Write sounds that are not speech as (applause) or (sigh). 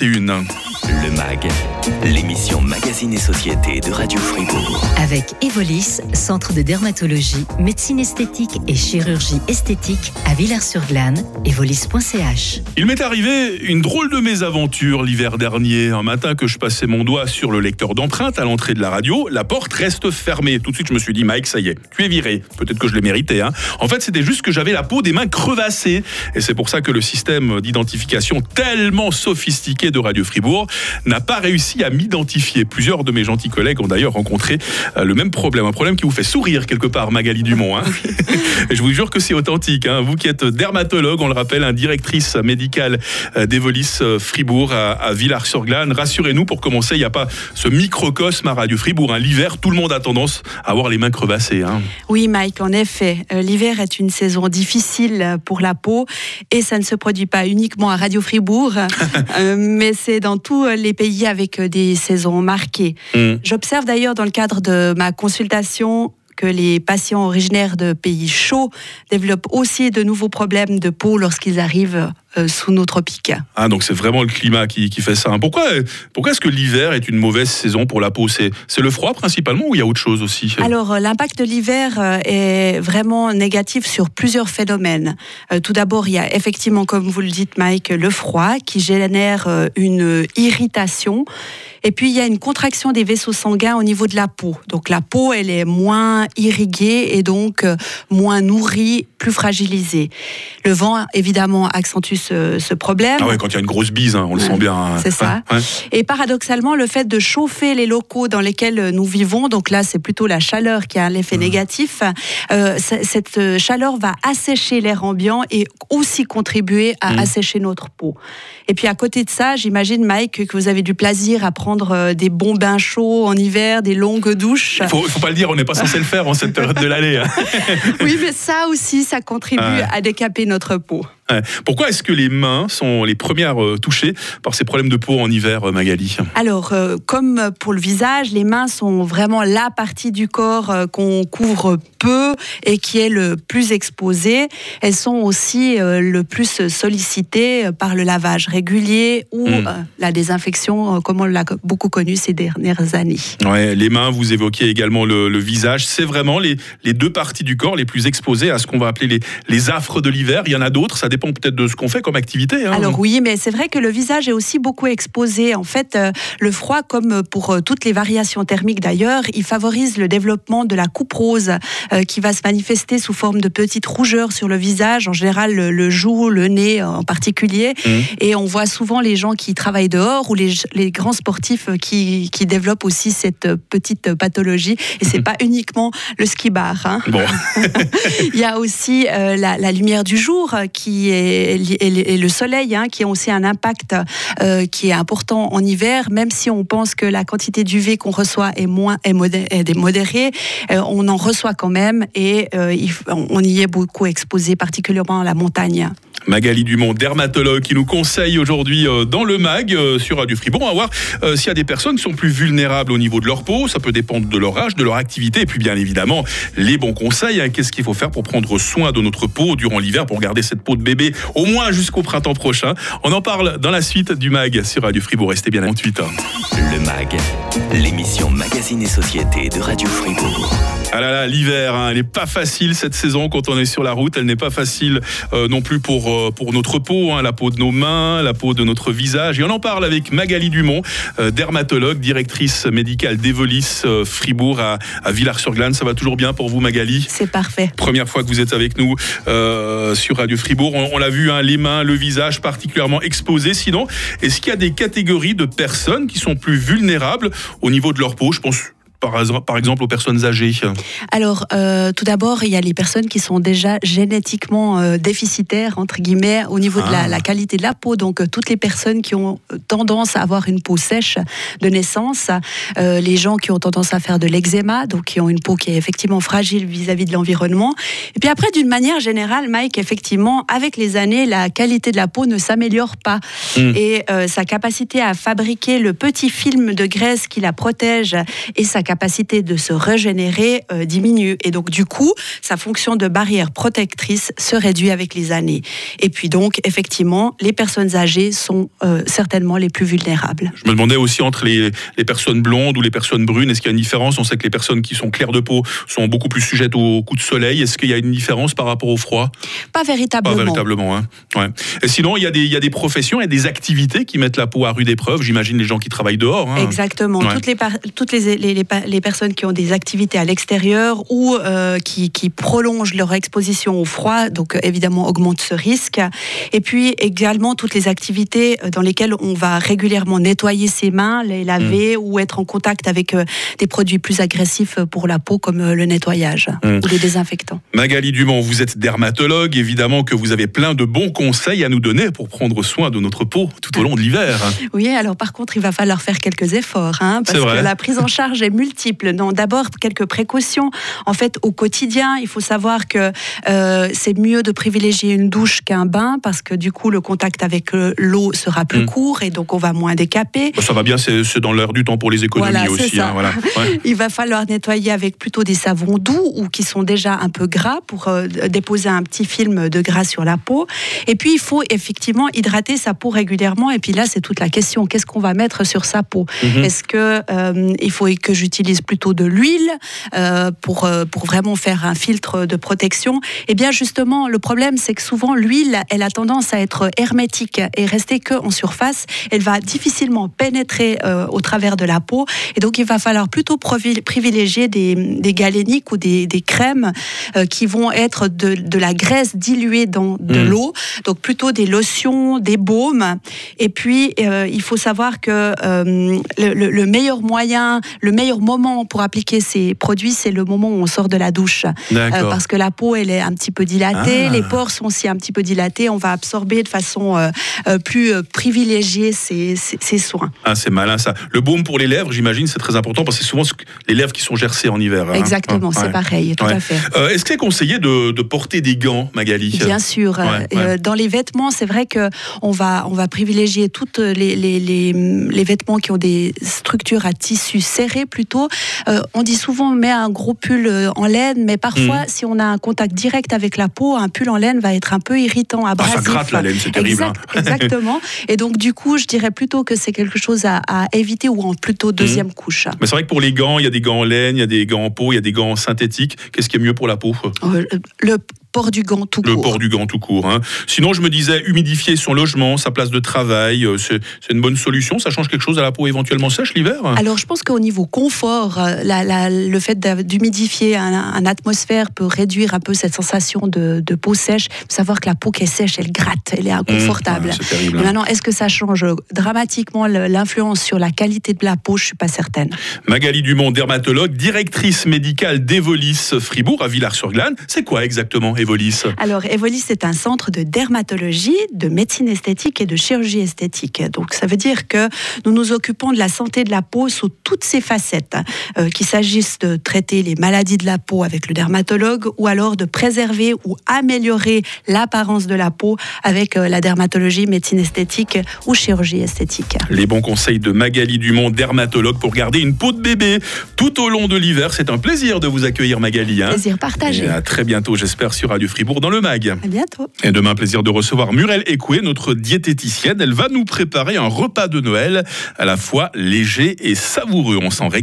Une. Le MAG, l'émission Magazine et Société de Radio Fribourg. Avec Evolis, centre de dermatologie, médecine esthétique et chirurgie esthétique à Villars-sur-Glane, evolis.ch. Il m'est arrivé une drôle de mésaventure l'hiver dernier. Un matin que je passais mon doigt sur le lecteur d'empreintes à l'entrée de la radio, la porte reste fermée. Tout de suite, je me suis dit, Mike, ça y est, tu es viré. Peut-être que je l'ai mérité. Hein. En fait, c'était juste que j'avais la peau des mains crevassées. Et c'est pour ça que le système d'identification tellement sophistiqué de Radio Fribourg n'a pas réussi à m'identifier. Plusieurs de mes gentils collègues ont d'ailleurs rencontré euh, le même problème. Un problème qui vous fait sourire quelque part, Magali Dumont. Hein. (laughs) Je vous jure que c'est authentique. Hein. Vous qui êtes dermatologue, on le rappelle, un directrice médicale euh, d'Evolis euh, Fribourg à, Villars-sur-Glane. Rassurez-nous, pour commencer, il n'y a pas ce microcosme à Radio Fribourg. Hein. L'hiver, tout le monde a tendance à avoir les mains crevassées. Hein. Oui, Mike, en effet. L'hiver est une saison difficile pour la peau et ça ne se produit pas uniquement à Radio Fribourg, (laughs) mais c'est dans tous les pays avec des saisons marquées. Mm. J'observe d'ailleurs dans le cadre de ma consultation que les patients originaires de pays chauds développent aussi de nouveaux problèmes de peau lorsqu'ils arrivent euh, sous nos tropiques. Ah, donc c'est vraiment le climat qui, qui fait ça. Pourquoi, pourquoi est-ce que l'hiver est une mauvaise saison pour la peau? C'est le froid principalement ou il y a autre chose aussi? Alors, euh, l'impact de l'hiver euh, est vraiment négatif sur plusieurs phénomènes. Tout d'abord, il y a effectivement, comme vous le dites, Mike, le froid qui génère une irritation. Et puis, il y a une contraction des vaisseaux sanguins au niveau de la peau. Donc, la peau, elle est moins irriguée et donc moins nourrie, plus fragilisée. Le vent, évidemment, accentue ce, problème. Ah ouais, quand il y a une grosse bise, hein, on le sent bien. Hein. C'est ça. Et paradoxalement, le fait de chauffer les locaux dans lesquels nous vivons, donc là, c'est plutôt la chaleur qui a un effet négatif, euh, cette chaleur va assécher l'air ambiant et aussi contribuer à mmh. assécher notre peau. Et puis à côté de ça, j'imagine, Mike, que vous avez du plaisir à prendre euh, des bons bains chauds en hiver, des longues douches. Il faut, faut pas le dire, on n'est pas censé le faire en cette période de l'année. Hein. (laughs) oui, mais ça aussi, ça contribue à décaper notre peau. Pourquoi est-ce que les mains sont les premières euh, touchées par ces problèmes de peau en hiver, euh, Magali? Alors, euh, comme pour le visage, les mains sont vraiment la partie du corps qu'on couvre peu et qui est le plus exposée. Elles sont aussi le plus sollicitées par le lavage régulier ou hmm. la désinfection, comme on l'a beaucoup connu ces dernières années. Ouais, les mains, vous évoquez également le, visage. C'est vraiment les, les, deux parties du corps les plus exposées à ce qu'on va appeler les, les affres de l'hiver. Il y en a d'autres, ça dépend peut-être de ce qu'on fait comme activité. Hein. Alors oui, mais c'est vrai que le visage est aussi beaucoup exposé. En fait, euh, le froid, comme pour euh, toutes les variations thermiques d'ailleurs, il favorise le développement de la coupe rose euh, qui va se manifester sous forme de petites rougeurs sur le visage, en général le, joue, le nez en particulier. Mmh. Et on voit souvent les gens qui travaillent dehors ou les, les grands sportifs qui, qui, développent aussi cette petite pathologie. Et c'est pas uniquement le ski bar. Hein. Bon. (laughs) il y a aussi la, la, lumière du jour qui et, le soleil, hein, qui ont aussi un impact euh, qui est important en hiver, même si on pense que la quantité d'UV qu'on reçoit est moins est modérée, euh, on en reçoit quand même et euh, on y est beaucoup exposé, particulièrement à la montagne. Magali Dumont, dermatologue, qui nous conseille aujourd'hui dans le MAG sur Radio Fribourg. On va voir s'il y a des personnes qui sont plus vulnérables au niveau de leur peau. Ça peut dépendre de leur âge, de leur activité, et puis bien évidemment les bons conseils. Hein. Qu'est-ce qu'il faut faire pour prendre soin de notre peau durant l'hiver, pour garder cette peau de bébé au moins jusqu'au printemps prochain. On en parle dans la suite du MAG sur Radio Fribourg. Restez bien à 28 Le MAG, l'émission Magazine et Société de Radio Fribourg. Ah là là, l'hiver, hein, elle n'est pas facile cette saison quand on est sur la route. Elle n'est pas facile euh, non plus pour, euh, pour notre peau, hein, la peau de nos mains, la peau de notre visage. Et on en parle avec Magali Dumont, euh, dermatologue, directrice médicale d'Evolis Fribourg à, à Villars-sur-Glane. Ça va toujours bien pour vous, Magali? C'est parfait. Première fois que vous êtes avec nous sur Radio Fribourg. On, l'a vu, hein, les mains, le visage particulièrement exposés. Sinon, est-ce qu'il y a des catégories de personnes qui sont plus vulnérables au niveau de leur peau? Je pense par, exemple aux personnes âgées Alors, euh, tout d'abord, il y a les personnes qui sont déjà génétiquement euh, déficitaires, entre guillemets, au niveau de la, ah. qualité de la peau. Donc, euh, toutes les personnes qui ont tendance à avoir une peau sèche de naissance, les gens qui ont tendance à faire de l'eczéma, donc qui ont une peau qui est effectivement fragile vis-à-vis de l'environnement. Et puis après, d'une manière générale, Mike, effectivement, avec les années, la qualité de la peau ne s'améliore pas. Hmm. Et sa capacité à fabriquer le petit film de graisse qui la protège et sa capacité de se régénérer euh, diminue. Et donc, du coup, sa fonction de barrière protectrice se réduit avec les années. Et puis donc, effectivement, les personnes âgées sont euh, certainement les plus vulnérables. Je me demandais aussi entre les, les personnes blondes ou les personnes brunes, est-ce qu'il y a une différence? On sait que les personnes qui sont claires de peau sont beaucoup plus sujettes aux coups de soleil. Est-ce qu'il y a une différence par rapport au froid? Pas véritablement. Pas véritablement. Hein. Ouais. Et sinon, il y, a des, il y a des professions, a des activités qui mettent la peau à rude épreuve. J'imagine les gens qui travaillent dehors. Hein. Exactement. Ouais. Toutes, les, toutes les, les, les, personnes qui ont des activités à l'extérieur ou euh, qui, qui prolongent leur exposition au froid, donc euh, évidemment augmentent ce risque. Et puis également toutes les activités euh, dans lesquelles on va régulièrement nettoyer ses mains, les laver ou être en contact avec des produits plus agressifs pour la peau comme le nettoyage Mm. ou les désinfectants. Magali Dumont, vous êtes dermatologue. Évidemment que vous avez plein de bons conseils à nous donner pour prendre soin de notre peau tout au long de l'hiver. Oui, alors par contre, il va falloir faire quelques efforts, hein, parce que la prise en charge est multiple. Non, d'abord quelques précautions. En fait, au quotidien, il faut savoir que euh, c'est mieux de privilégier une douche qu'un bain, parce que du coup, le contact avec euh, l'eau sera plus Mm. court et donc on va moins décaper. Bah, ça va bien, c'est dans l'heure du temps pour les économies Voilà, aussi. hein, voilà. Ouais. (laughs) Il va falloir nettoyer avec plutôt des savons doux ou qui sont déjà un peu gras pour euh, déposer un petit film de gras sur la peau. Et puis, il faut effectivement hydrater sa peau régulièrement. Et puis là, c'est toute la question. Qu'est-ce qu'on va mettre sur sa peau? Mhm. Est-ce que euh, il faut que j'utilise plutôt de l'huile euh, pour, euh, pour vraiment faire un filtre de protection Eh bien, justement, le problème, c'est que souvent, l'huile, elle a tendance à être hermétique et rester que en surface. Elle va difficilement pénétrer euh, au travers de la peau. Et donc, il va falloir plutôt privilégier des, des galéniques ou des, des crèmes euh, qui vont être de, de la graisse diluée dans de Mm. l'eau. Donc, plutôt des lotions, des baumes. Et puis, il faut savoir que le, le- le meilleur moyen, le meilleur moment pour appliquer ces produits, c'est le moment où on sort de la douche. Euh, parce que la peau, elle est un petit peu dilatée, Ah. les pores sont aussi un petit peu dilatés. On va absorber de façon euh, euh, plus privilégiée ces, ces- ces soins. Ah, c'est malin ça. Le baume pour les lèvres, j'imagine, c'est très important parce que c'est souvent ce que- les lèvres qui sont gercées en hiver. hein. Exactement, Ouais. c'est pareil, tout Ouais. à fait. Euh, Est-ce que c'est conseillé de, de porter des gants, Magali? Bien sûr. Ouais, dans les vêtements, c'est vrai que on va on va privilégier toutes les, les, les, les vêtements qui ont des structures à tissu serré plutôt. Euh, on dit souvent on met un gros pull euh, en laine, mais parfois Mhm. si on a un contact direct avec la peau, un pull en laine va être un peu irritant, Ah, abrasif. ça gratte la laine, c'est terrible. Exact- hein. exactement. (laughs) Et donc du coup, je dirais plutôt que c'est quelque chose à, à éviter ou en plutôt deuxième couche. Mais c'est vrai que pour les gants, il y a des gants en laine, il y a des gants en peau, il y a des gants synthétiques. Qu'est-ce qui est mieux pour la peau le port du gant tout Le court. port du gant tout court. hein. Sinon, je me disais, humidifier son logement, sa place de travail, euh, c'est une bonne solution. Ça change quelque chose à la peau éventuellement sèche l'hiver? Alors, je pense qu'au niveau confort, euh, la- la- le fait d'humidifier un, un atmosphère peut réduire un peu cette sensation de, de peau sèche. Il faut savoir que la peau qui est sèche, elle gratte, elle est inconfortable. Mmh, ah, c'est terrible. Hein. maintenant, est-ce que ça change dramatiquement le- l'influence sur la qualité de la peau? Je suis pas certaine. Magali Dumont, dermatologue, directrice médicale d'Evolis Fribourg à Villars-sur-Glane. C'est quoi exactement Evolis Alors, Evolis, c'est un centre de dermatologie, de médecine esthétique et de chirurgie esthétique. Donc, ça veut dire que nous nous occupons de la santé de la peau sous toutes ses facettes, euh, qu'il s'agisse de traiter les maladies de la peau avec le dermatologue ou alors de préserver ou améliorer l'apparence de la peau avec euh, la dermatologie, médecine esthétique ou chirurgie esthétique. Les bons conseils de Magali Dumont, dermatologue, pour garder une peau de bébé tout au long de l'hiver. C'est un plaisir de vous accueillir, Magali. hein. Plaisir partagé. Et à très bientôt, j'espère, sur Radio Fribourg dans le MAG. À bientôt. Et demain, plaisir de recevoir Muriel Écoué, notre diététicienne. Elle va nous préparer un repas de Noël à la fois léger et savoureux. On s'en régale.